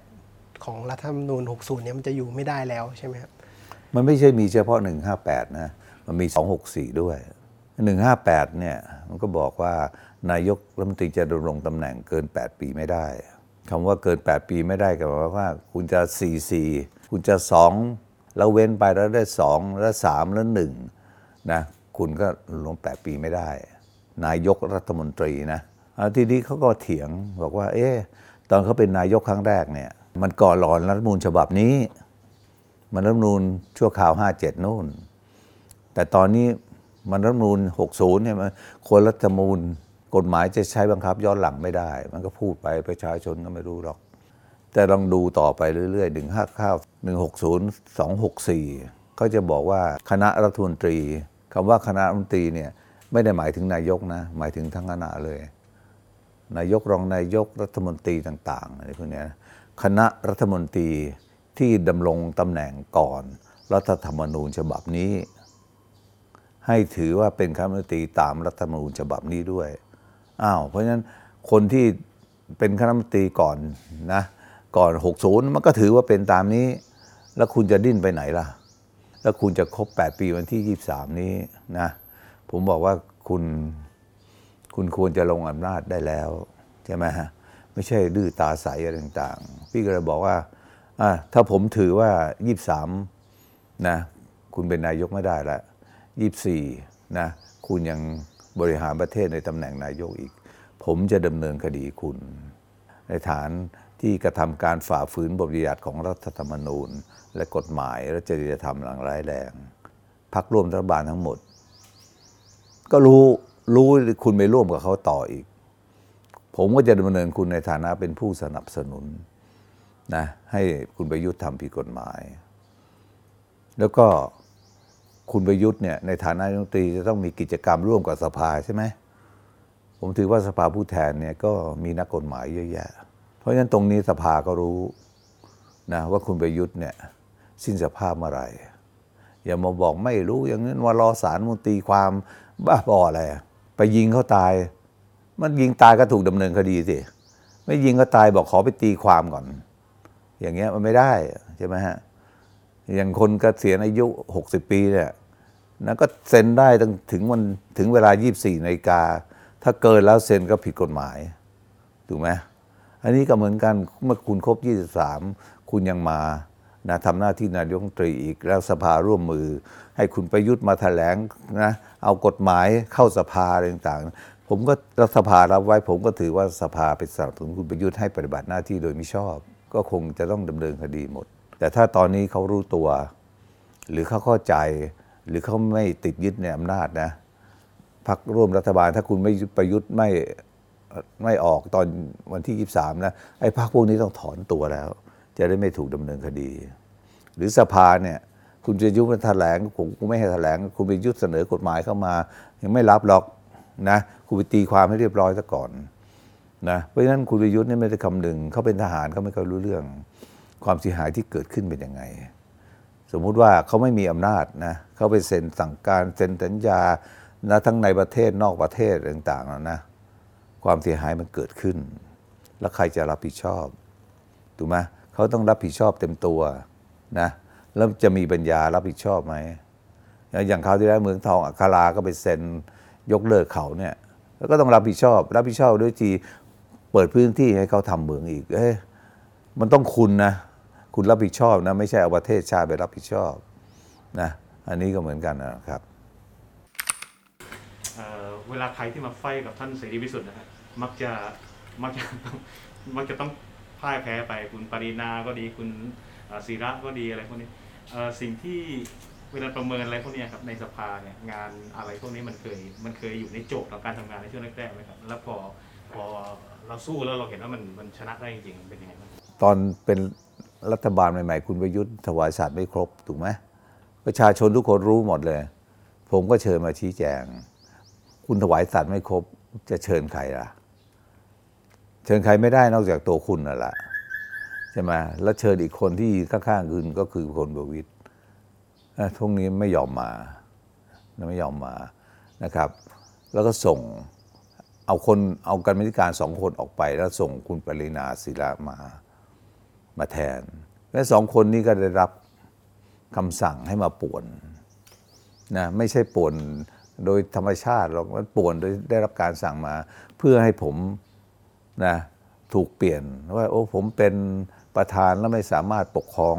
[SPEAKER 1] 158 ของรัฐธรรมนูญ60เนี่ยมันจะอยู่ไม่ได้แล้วใช่ไหมครับ
[SPEAKER 3] มันไม่ใช่มีเฉพาะ 158 นะ มันมี 264 ด้วย 158 เนี่ย มันก็บอกว่านายกรัฐมนตรีจะดำรงตำแหน่งเกิน 8 ปีไม่ได้คำว่าเกิน 8 ปีไม่ได้ก็หมายความว่า คุณจะ 44 คุณจะ 2 แล้วเว้นไปแล้วได้ 2 แล้ว 3 แล้ว 1 นะ คุณก็รวม8ปีไม่ได้ นายกรัฐมนตรีนะทีนี้เขาก็เถียงบอกว่า เอ๊ะ ตอนเขาเป็นนายกครั้งแรกเนี่ย มันก่อหลอนรัฐมนูญฉบับนี้ มันรัฐมนูญชั่วคราว57นู่น แต่ตอนนี้มันรัฐธรรมนูญ60เนี่ยมันคนรัฐมนูญกฎหมายจะใช้บังคับย้อนหลังไม่ได้ มันก็พูดไปประชาชนก็ไม่รู้หรอก แต่ลองดูต่อไปเรื่อยๆ159 160 264เขาจะบอกว่าคณะรัฐมนตรีคำว่าคณะรัฐมนตรีเนี่ยไม่ได้หมายถึงนายกนะ หมายถึงทั้งคณะเลย นายกรองนายกรัฐมนตรีต่างๆอะไรพวกนี้คณะรัฐมนตรี ที่ดำรงตำแหน่งก่อน รัฐธรรมนูญฉบับนี้ ให้ถือว่าเป็นคณะมนตรีตามรัฐธรรมนูญฉบับนี้ด้วยอ้าวเพราะฉะนั้นคนที่เป็นคณะมนตรีก่อนนะก่อน 60 มันก็ถือว่าเป็นตามนี้ แล้วคุณจะดิ้นไปไหนล่ะ แล้วคุณจะครบ 8 ปีวันที่ 23 นี้นะ ผมบอกว่าคุณคุณควรจะลงอำนาจได้แล้ว ใช่ไหมฮะ ไม่ใช่ดื้อตาใสอะไรต่างๆ พี่ก็เลยบอกว่า ถ้าผมถือว่า 23 นะ คุณเป็นนายกไม่ได้ละ 24 นะ คุณยังบริหารประเทศในตำแหน่งนายกอีก ผมจะดำเนินคดีคุณ ในฐานที่กระทำการฝ่าฝืนบทบัญญัติของรัฐธรรมนูญ และกฎหมายและจริยธรรมหลังร้ายแรงพักร่วมรัฐบาลทั้งหมด ก็รู้รู้คุณไปร่วมกับเขาต่ออีก ผมก็จะดำเนินคุณในฐานะเป็นผู้สนับสนุน นะให้คุณประยุทธ์ทำผิดกฎหมาย แล้วก็คุณประยุทธ์เนี่ยในฐานะรัฐมนตรีจะต้องมีกิจกรรมร่วมกับสภาใช่ไหมผมถือว่าสภาผู้แทนเนี่ยก็มีนักกฎหมายเยอะแยะ เพราะฉะนั้นตรงนี้สภาก็รู้นะว่าคุณประยุทธ์เนี่ยสิ้นสภาพเมื่อไหร่ อย่ามาบอกไม่รู้อย่างนั้นว่ารอสารมนตรีความบ้าบออะไรไปยิงเขาตาย มันยิงตายก็ถูกดำเนินคดีสิไม่ยิงก็ตายบอกขอไปตีความก่อน อย่างเงี้ยมันไม่ได้ใช่ไหมฮะอย่างคนกเกษียณอายุ 60 ปีเนี่ยนะก็เซ็นได้ตั้งถึงวันถึงเวลา 24นาฬิกา ถ้าเกินแล้วเซ็นก็ผิดกฎหมาย ถูกไหมอันนี้ก็เหมือนกันเมื่อคุณครบ 23 คุณยังมานะทำหน้าที่นายกรัฐมนตรีอีกแล้วสภาร่วมมือ ให้คุณประยุทธ์มาแถลงนะเอากฎหมายเข้าสภาอะไรต่างๆ ผมก็รัฐสภารับไว้ ผมก็ถือว่าสภาเป็นสนับสนุนคุณประยุทธ์ให้ปฏิบัติหน้าที่โดยมิชอบ ก็คงจะต้องดำเนินคดีหมด แต่ถ้าตอนนี้เขารู้ตัว หรือเขาเข้าใจ หรือเขาไม่ติดยึดในอำนาจนะพักร่วมรัฐบาล ถ้าคุณไม่ประยุทธ์ไม่ไม่ออกตอนวันที่ 23 นะไอ้พักพวกนี้ต้องถอนตัวแล้ว จะได้ไม่ถูกดำเนินคดี หรือสภาเนี่ย คุณจะยุบแถลงผมกูไม่ให้แถลง คุณไปยุบเสนอกฎหมายเข้ามา ยังไม่รับหรอกนะ คุณไปตีความให้เรียบร้อยซะก่อน นะเพราะฉะนั้นคุณประยุทธ์นี่ไม่ได้คำหนึ่งเขาเป็นทหารเขาไม่เคยรู้เรื่อง ความเสียหายที่เกิดขึ้นเป็นยังไง สมมุติว่าเขาไม่มีอำนาจนะเขาไปเซ็นสั่งการเซ็นสัญญานะทั้งในประเทศนอกประเทศต่างๆนะความเสียหายมันเกิดขึ้น แล้วใครจะรับผิดชอบถูกไหมเขาต้องรับผิดชอบเต็มตัวนะแล้วจะมีปัญญารับผิดชอบไหมอย่างคราวที่แล้วเมืองทองอัคราก็ไปเซ็นยกเลิกเขาเนี่ยแล้วก็ต้องรับผิดชอบ รับผิดชอบด้วยที เปิดพื้นที่ให้เขาทำเหมืองอีก เอ้ยมันต้องคุณนะ คุณรับผิดชอบนะ ไม่ใช่เอาประเทศชาติไปรับผิดชอบนะ อันนี้ก็เหมือนกันนะครับ
[SPEAKER 2] เเวลาใครที่มาไฟกับท่านเสรีพิสุทธิ์นะฮะมักจะมักจะมักจะต้องพ่ายแพ้ไปคุณปรินาก็ดีคุณศิระก็ดีอะไรพวกนี้สิ่งที่เวลาประเมินอะไรพวกนี้ครับในสภาเนี่ยงานอะไรพวกนี้มันเคยมันเคยอยู่ในโจทย์ของการทำงานในช่วงแรกๆไหมครับ แล้วพอพอ เราสู้แล้วเราเห็นว่ามันมันชนะได้จริงๆเป็นยังไงบ้าง
[SPEAKER 3] ตอนเป็นรัฐบาลใหม่ๆ คุณประยุทธ์ถวายสัตว์ไม่ครบถูกไหมประชาชนทุกคนรู้หมดเลย ผมก็เชิญมาชี้แจง คุณถวายสัตว์ไม่ครบจะเชิญใครล่ะ เชิญใครไม่ได้นอกจากตัวคุณน่ะละใช่ไหมแล้วเชิญอีกคนที่ข้างๆคุณก็คือคนประวิตรอะทุกนี้ไม่ยอมมาไม่ยอมมานะครับ แล้วก็ส่ง เอาคนเอาการมิการสองคนออกไป แล้วส่งคุณปรินาศิระมามาแทน และสองคนนี้ก็ได้รับคำสั่งให้มาป่วนนะไม่ใช่ป่วนโดยธรรมชาติหรอกมันป่วนโดยได้รับการสั่งมา เพื่อให้ผมนะถูกเปลี่ยนว่าโอ้ผมเป็นประธานแล้วไม่สามารถปกครอง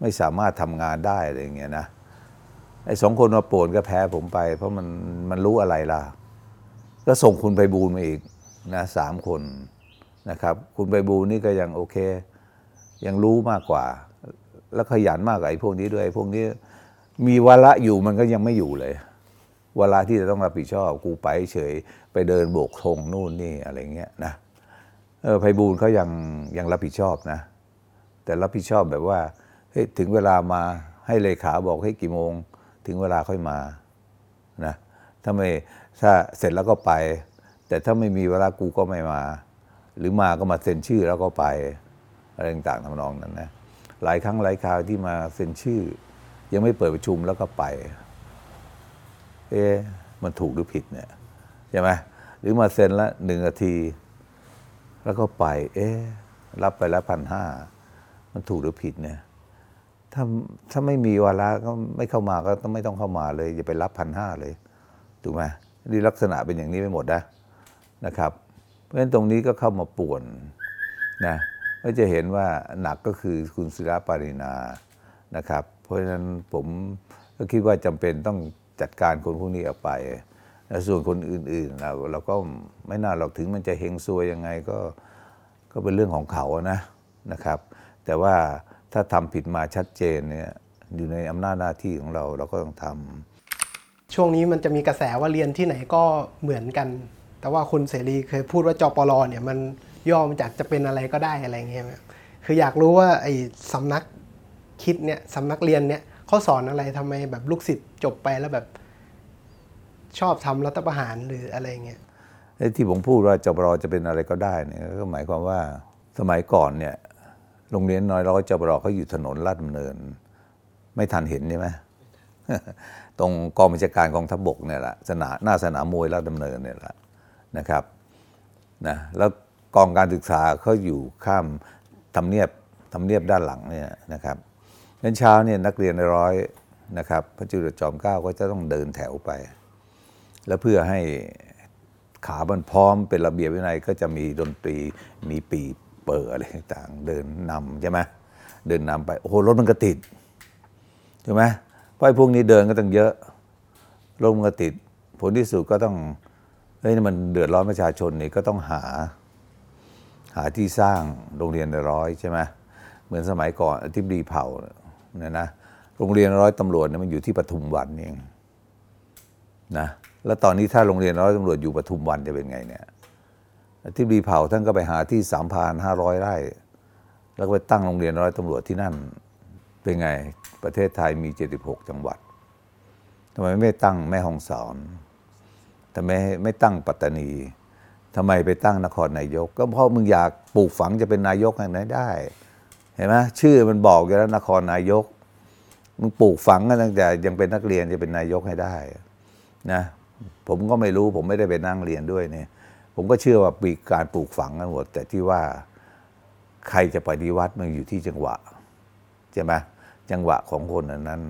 [SPEAKER 3] ไม่สามารถทำงานได้อะไรอย่างเงี้ยนะไอ้สองคนมาป่วนก็แพ้ผมไป เพราะมันมันรู้อะไรล่ะ ก็ส่งคุณไปบูลมาอีกนะสามคนนะครับ คุณใบบูลนี่ก็ยังโอเค ยังรู้มากกว่า แล้วขยันมากกว่าไอ้พวกนี้ด้วยพวกนี้มีวาระอยู่มันก็ยังไม่อยู่เลย เวลาที่จะต้องรับผิดชอบกูไปเฉยไปเดินโบกธงนู่นนี่อะไรเงี้ยนะเออไพบูลเขายังยังรับผิดชอบนะ แต่รับผิดชอบแบบว่าเฮ้ยถึงเวลามาให้เลขาบอกให้กี่โมง ถึงเวลาค่อยมานะถ้าไม่ ถ้าเสร็จแล้วก็ไป แต่ถ้าไม่มีเวลากูก็ไม่มา หรือมาก็มาเซ็นชื่อแล้วก็ไป อะไรต่างๆทำนองนั้นนะหลายครั้งหลายคราวที่มาเซ็นชื่อ ยังไม่เปิดประชุมแล้วก็ไป เอ๊ะมันถูกหรือผิดเนี่ยใช่ไหมหรือมาเซ็นละหนึ่งนาที แล้วก็ไป เอ๊ะรับไปล้วพันห้ามันถูกหรือผิดเนี่ยถ้าถ้าไม่มีวาระก็ไม่เข้ามาก็ต้องไม่ต้องเข้ามาเลย อย่าไปรับพันห้าเลยถูกไหม นี่ลักษณะเป็นอย่างนี้ไปหมดนะนะครับ เพราะฉะนั้นตรงนี้ก็เข้ามาป่วนนะก็จะเห็นว่าหนักก็คือคุณศิระปารินานะครับ เพราะฉะนั้นผมก็คิดว่าจำเป็นต้องจัดการคนพวกนี้ออกไปและส่วนคนอื่นๆเราเราก็ไม่น่าหรอกถึงมันจะเฮงซวยยังไงก็ก็เป็นเรื่องของเขาอะนะนะครับ แต่ว่าถ้าทำผิดมาชัดเจนเนี่ยอยู่ในอำนาจหน้าที่ของเราเราก็ต้องทำ
[SPEAKER 1] ช่วงนี้มันจะมีกระแสว่าเรียนที่ไหนก็เหมือนกัน แต่ว่าคุณเสรีเคยพูดว่าจปรเนี่ยมันย่อมาจากจะเป็นอะไรก็ได้อะไรเงี้ยคืออยากรู้ว่าไอ้สำนักคิดเนี่ยสำนักเรียนเนี่ยเขาสอนอะไรทำไมแบบลูกศิษย์จบไปแล้วแบบชอบทำรัฐประหารหรืออะไรเงี้ย
[SPEAKER 3] ที่ผมพูดว่าจบรจะเป็นอะไรก็ได้เนี่ยก็หมายความว่าสมัยก่อนเนี่ยโรงเรียนน้อยร้อยจบรเขาอยู่ถนนลาดดำเนิน ไม่ทันเห็นใช่ไหม ตรงกองบัญชาการกองทัพบกเนี่ยแหละสนามหน้าสนามมวยลาดดำเนินเนี่ยแหละนะครับนะแล้วกองการศึกษาเขาอยู่ข้ามทำเนียบทำเนียบด้านหลังเนี่ยนะครับงั้นเช้าเนี่ยนักเรียนในร้อยนะครับพระจุลจอมเกล้าก็จะต้องเดินแถวไป แล้วเพื่อให้ขามันพร้อมเป็นระเบียบวินัยก็จะมีดนตรีมีปีเปิดอะไรต่างเดินนำใช่ไหมเดินนำไปโอ้โหรถมันก็ติดใช่ไหม เพราะพวกนี้เดินก็ต้องเยอะรถมันก็ติด ผลที่สุดก็ต้องเฮ้ยมันเดือดร้อนประชาชนนี่ก็ต้องหา หาที่สร้างโรงเรียนร้อยใช่ไหมเหมือนสมัยก่อนที่ดีเผ่าเนี่ยนะโรงเรียนร้อยตำรวจเนี่ยมันอยู่ที่ปทุมวันเองนะแล้วตอนนี้ถ้าโรงเรียนร้อยตำรวจอยู่ปทุมวันจะเป็นไงเนี่ยที่ดีเผ่าท่านก็ไปหาที่สามพันห้าร้อยไร่ แล้วก็ไปตั้งโรงเรียนร้อยตำรวจที่นั่นเป็นไง ประเทศไทยมี 76 จังหวัดทำไมไม่ตั้งแม่ฮ่องสอนทำไมไม่ตั้งปัตตานีทำไมไปตั้งนครนายก ก็เพราะมึงอยากปลูกฝังจะเป็นนายกไหนได้ เห็นไหมชื่อมันบอกอยู่แล้วนครนายก มึงปลูกฝังกันตั้งแต่ยังเป็นนักเรียนจะเป็นนายกให้ได้นะผมก็ไม่รู้ผมไม่ได้ไปนั่งเรียนด้วยเนี่ยผมก็เชื่อว่าปีการปลูกฝังกันหมดแต่ที่ว่าใครจะปฏิวัติมันอยู่ที่จังหวะใช่ไหม จังหวะของคนนั้น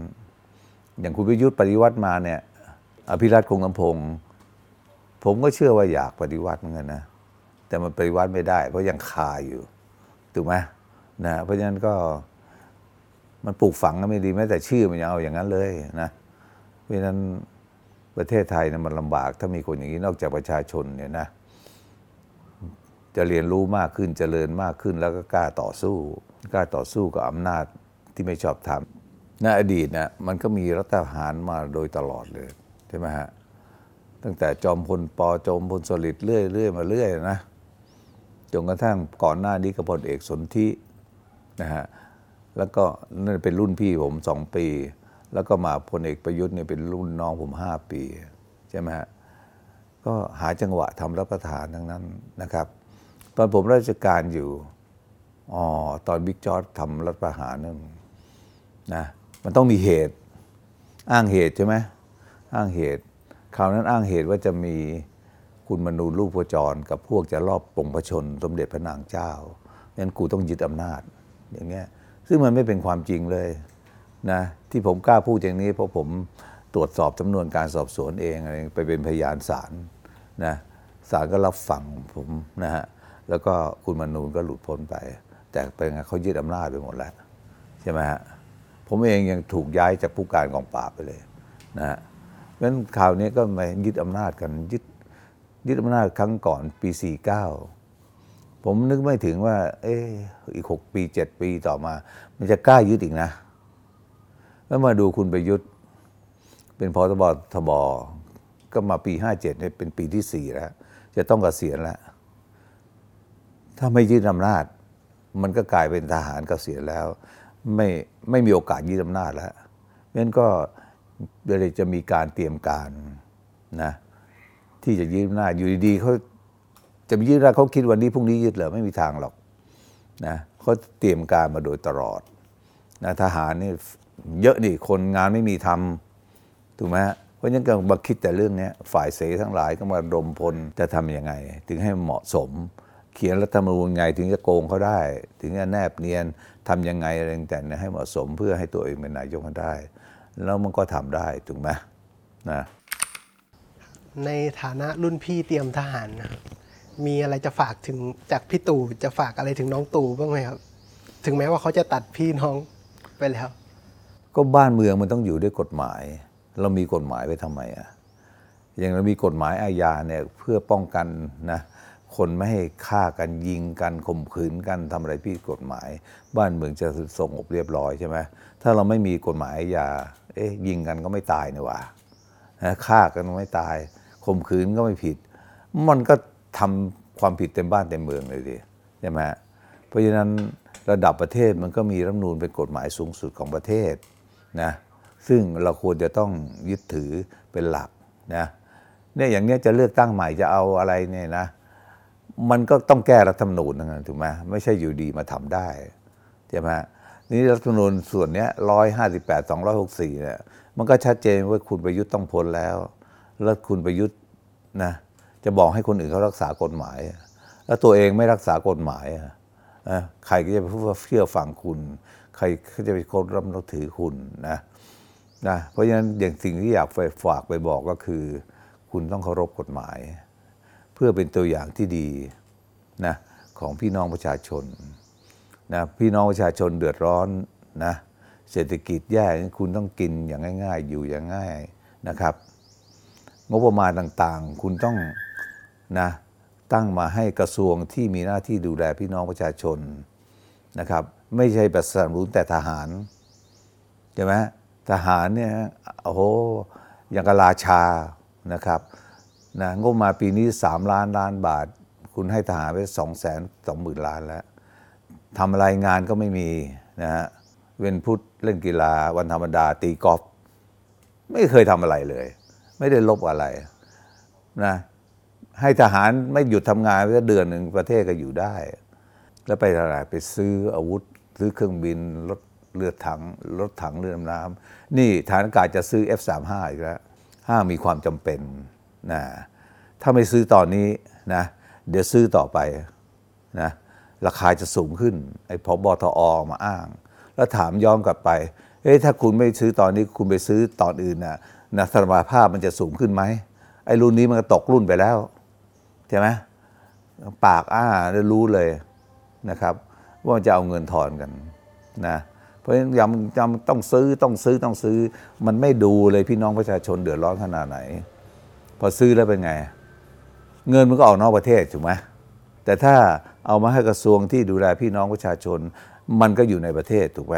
[SPEAKER 3] อย่างคุณประยุทธ์ปฏิวัติมาเนี่ยอภิรัตคงลำพง ผมก็เชื่อว่าอยากปฏิวัติเหมือนกันนะ แต่มันปฏิวัติไม่ได้ เพราะยังคาอยู่ ถูกไหมนะ เพราะฉะนั้นก็มันปลูกฝังก็ไม่ดีแม้แต่ชื่อมันยังเอาอย่างนั้นเลยนะ เพราะฉะนั้นประเทศไทยนะมันลำบาก ถ้ามีคนอย่างนี้นอกจากประชาชนเนี่ยนะ จะเรียนรู้มากขึ้นจเจริญมากขึ้นแล้วก็กล้าต่อสู้ กล้าต่อสู้กับอำนาจ ที่ไม่ชอบทำในอดีตนะมันก็มีรัฐประหารมาโดยตลอดเลยใช่ไหมฮะตั้งแต่จอมพลปจอมพลสฤษดิ์เรื่อยเรื่อยมาเรื่อยนะจนกระทั่งก่อนหน้านี้ก็พลเอกสนธินะฮะแล้วก็นั่นเป็นรุ่นพี่ผมสองปี แล้วก็มาพลเอกประยุทธ์เนี่ยเป็นรุ่นน้องผมห้าปีใช่ไหมฮะก็หาจังหวะทำรับประทานทั้งนั้นนะครับ ตอนผมราชการอยู่อ๋อตอนบิ๊กจอร์ดทำรัฐประหารนั่น นะมันต้องมีเหตุอ้างเหตุใช่ไหมอ้างเหตุคราวนั้นอ้างเหตุว่าจะมีคุณมนูนลูกพจรกับพวกจะรอบปงพระชน สมเด็จพระนางเจ้างั้นกูต้องยึดอำนาจอย่างเงี้ยซึ่งมันไม่เป็นความจริงเลยนะที่ผมกล้าพูดอย่างนี้ เพราะผมตรวจสอบจำนวนการสอบสวนเองอะไรไปเป็นพยานศาลนะศาลก็รับฟังผมนะฮะแล้วก็คุณมนูนก็หลุดพ้นไป แต่เป็นไงเขายึดอำนาจไปหมดแล้ว ใช่ไหมฮะ ผมเองยังถูกย้ายจากผู้การกองปราบไปเลยนะฮะเพราะฉะนั้นข่าวนี้ก็มายึดอำนาจกันยึดยึดอำนาจครั้งก่อนปี 49 ผมนึกไม่ถึงว่า เอ๊อีก 6 ปี 7 ปีต่อมา มันจะกล้ายึดอีกนะ แล้วมาดูคุณประยุทธ์เป็นพอตบทบก็มาปี 57เนี่ยเป็นปีที่ 4 แล้ว จะต้องกเกษียณแล้ว ถ้าไม่ยึดอำนาจ มันก็กลายเป็นทหารเกษียณแล้ว ไม่ ไม่มีโอกาสยึดอำนาจแล้วงั้นก็เลยจะมีการเตรียมการนะที่จะยึดอำนาจอยู่ดีๆเขาจะยึดอำนาจเขาคิดวันนี้พรุ่งนี้ยึดเหรอไม่มีทางหรอกนะเขาเตรียมการมาโดยตลอดนะทหารนี่เยอะนี่คนงานไม่มีทำถูกไหมเพราะฉะนั้นก็มาคิดแต่เรื่องนี้ฝ่ายเสทั้งหลายก็มาดมพลจะทำยังไง ถึงให้เหมาะสม เขียนรัฐธรรมนูญไงถึงจะโกงเขาได้ ถึงจะแนบเนียนทำยังไงอะไรต่างๆให้เหมาะสมเพื่อให้ตัวเองเป็นนายกได้ แล้วมันก็ทำได้ถูกไหมนะ
[SPEAKER 1] ในฐานะรุ่นพี่เตรียมทหารนะครับมีอะไรจะฝากถึงจากพี่ตู่จะฝากอะไรถึงน้องตู่บ้างไหมครับ ถึงแม้ว่าเขาจะตัดพี่น้องไปแล้ว
[SPEAKER 3] ก็บ้านเมืองมันต้องอยู่ด้วยกฎหมาย เรามีกฎหมายไว้ทำไมอะอย่างเรามีกฎหมายอาญาเนี่ยเพื่อป้องกันนะ คนไม่ให้ฆ่ากันยิงกันข่มขืนกันทำอะไรผิดกฎหมาย บ้านเมืองจะสงบเรียบร้อยใช่ไหมถ้าเราไม่มีกฎหมายอาญาเอ๊ะยิงกันก็ไม่ตายนี่หว่านะฆ่ากันก็ไม่ตายข่มขืนก็ไม่ผิด มันก็ทำความผิดเต็มบ้านเต็มเมืองเลยดิใช่ไหมเพราะฉะนั้นระดับประเทศมันก็มีรัฐนูญเป็นกฎหมายสูงสุดของประเทศนะซึ่งเราควรจะต้องยึดถือเป็นหลักนะเนี่ยอย่างเนี้ยจะเลือกตั้งใหม่จะเอาอะไรเนี่ยนะ มันก็ต้องแก้รัฐธรรมนูญนะถูกไหมไม่ใช่อยู่ดีมาทำได้ใช่ไหมนี่รัฐธรรมนูญส่วนนี้ร้อยห้าสิบแปดสองร้อยหกสี่เนี่ยมันก็ชัดเจนว่าคุณประยุทธ์ต้องพ้นแล้ว แล้วคุณประยุทธ์นะจะบอกให้คนอื่นเขารักษากฎหมาย แล้วตัวเองไม่รักษากฎหมายอะนะใครก็จะไปพูดว่าเชื่อฟังคุณ ใครก็จะไปเคารพนับถือคุณนะนะเพราะฉะนั้นอย่างสิ่งที่อยากฝากไปบอกก็คือ คุณต้องเคารพกฎหมาย เพื่อเป็นตัวอย่างที่ดีนะของพี่น้องประชาชนนะพี่น้องประชาชนเดือดร้อนนะเศรษฐกิจแย่คุณต้องกินอย่างง่าย ๆ อยู่อย่างง่ายนะครับ งบประมาณต่างๆ คุณต้องนะตั้งมาให้กระทรวงที่มีหน้าที่ดูแลพี่น้องประชาชนนะครับ ไม่ใช่แบบสนับสนุนแต่ทหารใช่ไหมทหารเนี่ยโอ้โหอย่างกับราชานะครับ นะงบมาปีนี้ 3 ล้านล้านบาท คุณให้ทหารไปสองแสนสองหมื่นล้านแล้วทำอะไรงานก็ไม่มีนะฮะเว้นพุธเล่นกีฬาวันธรรมดาตีกอล์ฟไม่เคยทำอะไรเลย ไม่ได้ลบอะไรนะให้ทหารไม่หยุดทำงานไปเดือนหนึ่งประเทศก็อยู่ได้ แล้วไปทลายไปซื้ออาวุธ ซื้อเครื่องบินรถเรือถังรถถังเรือดำน้ำนี่ฐานอากาศจะซื้อ F35 อีกแล้วห้ามีความจำเป็น นะถ้าไม่ซื้อตอนนี้นะเดี๋ยวซื้อต่อไปนะราคาจะสูงขึ้นไอ้พอบอทอมาอ้าง แล้วถามย้อนกลับไปเฮ้ถ้าคุณไม่ซื้อตอนนี้คุณไปซื้อตอนอื่นนะนะสมรรภาพมันจะสูงขึ้นไหมไอ้รุ่นนี้มันก็ตกรุ่นไปแล้วใช่ไหมปากอ้าได้รู้เลยนะครับ ว่าจะเอาเงินถอนกันนะเพราะฉะนั้นยำยำต้องซื้อต้องซื้อต้องซื้อ มันไม่ดูเลยพี่น้องประชาชนเดือดร้อนขนาดไหน พอซื้อแล้วเป็นไง เงินมันก็ออกนอกประเทศถูกไหมแต่ถ้าเอามาให้กระทรวงที่ดูแลพี่น้องประชาชน มันก็อยู่ในประเทศถูกไหม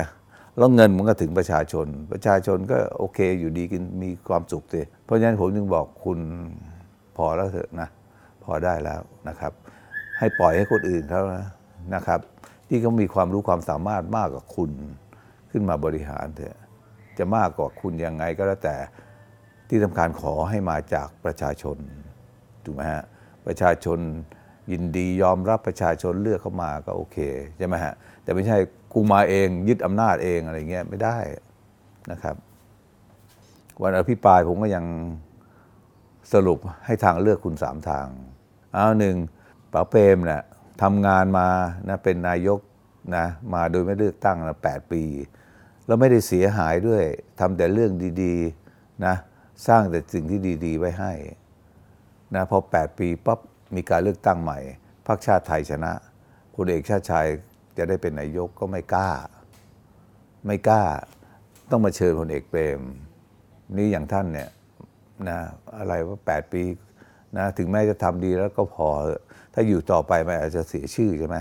[SPEAKER 3] แล้วเงินมันก็ถึงประชาชน ประชาชนก็โอเคอยู่ดีกินมีความสุขสิเพราะฉะนั้นผมจึงบอกคุณพอแล้วเถอะนะ พอได้แล้วนะครับ ให้ปล่อยให้คนอื่นเขานะนะครับ ที่เขามีความรู้ความสามารถมากกว่าคุณ ขึ้นมาบริหารเถอะจะมากกว่าคุณยังไงก็แล้วแต่ ที่สำคัญขอให้มาจากประชาชนถูกไหมฮะประชาชนยินดียอมรับประชาชนเลือกเข้ามาก็โอเคใช่ไหมฮะแต่ไม่ใช่กูมาเองยึดอำนาจเองอะไรเงี้ยไม่ได้นะครับ วันอภิปรายผมก็ยังสรุปให้ทางเลือกคุณสามทางเอาหนึ่งป๋าเปรมเนะ่ยทำงานมานะเป็นนายกนะมาโดยไม่เลือกตั้งนะแปดปี แล้วไม่ได้เสียหายด้วยทำแต่เรื่องดีๆนะ สร้างแต่สิ่งที่ดี ๆ ไว้ให้นะพอแปดปีปั๊บมีการเลือกตั้งใหม่พรรคชาติไทยชนะพลเอกชาติชายจะได้เป็นนายกก็ไม่กล้า ไม่กล้า ต้องมาเชิญพลเอกเปรม นี่อย่างท่านเนี่ยนะอะไรว่าแปดปีนะถึงแม้จะทำดีแล้วก็พอเถอะถ้าอยู่ต่อไปมันอาจจะเสียชื่อใช่ไหม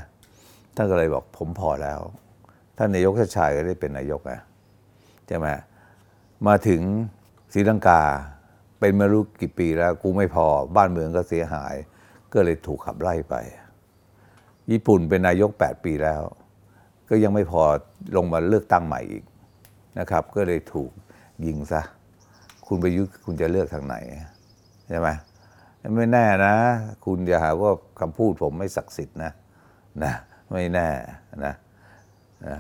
[SPEAKER 3] ท่านก็เลยบอกผมพอแล้ว ท่านนายกชาติชายก็ได้เป็นนายกอะใช่ไหมมาถึง รีลังกา เป็นไม่รู้กี่ปีแล้ว กูไม่พอบ้านเมืองก็เสียหาย ก็เลยถูกขับไล่ไป ญี่ปุ่นเป็นนายก 8 ปีแล้ว ก็ยังไม่พอลงมาเลือกตั้งใหม่อีกนะครับ ก็เลยถูกยิงซะ คุณไปยุทธคุณจะเลือกทางไหนใช่ไหมไม่แน่นะ คุณอย่าหาว่าคำพูดผมไม่ศักดิ์สิทธิ์นะนะ ไม่แน่นะนะ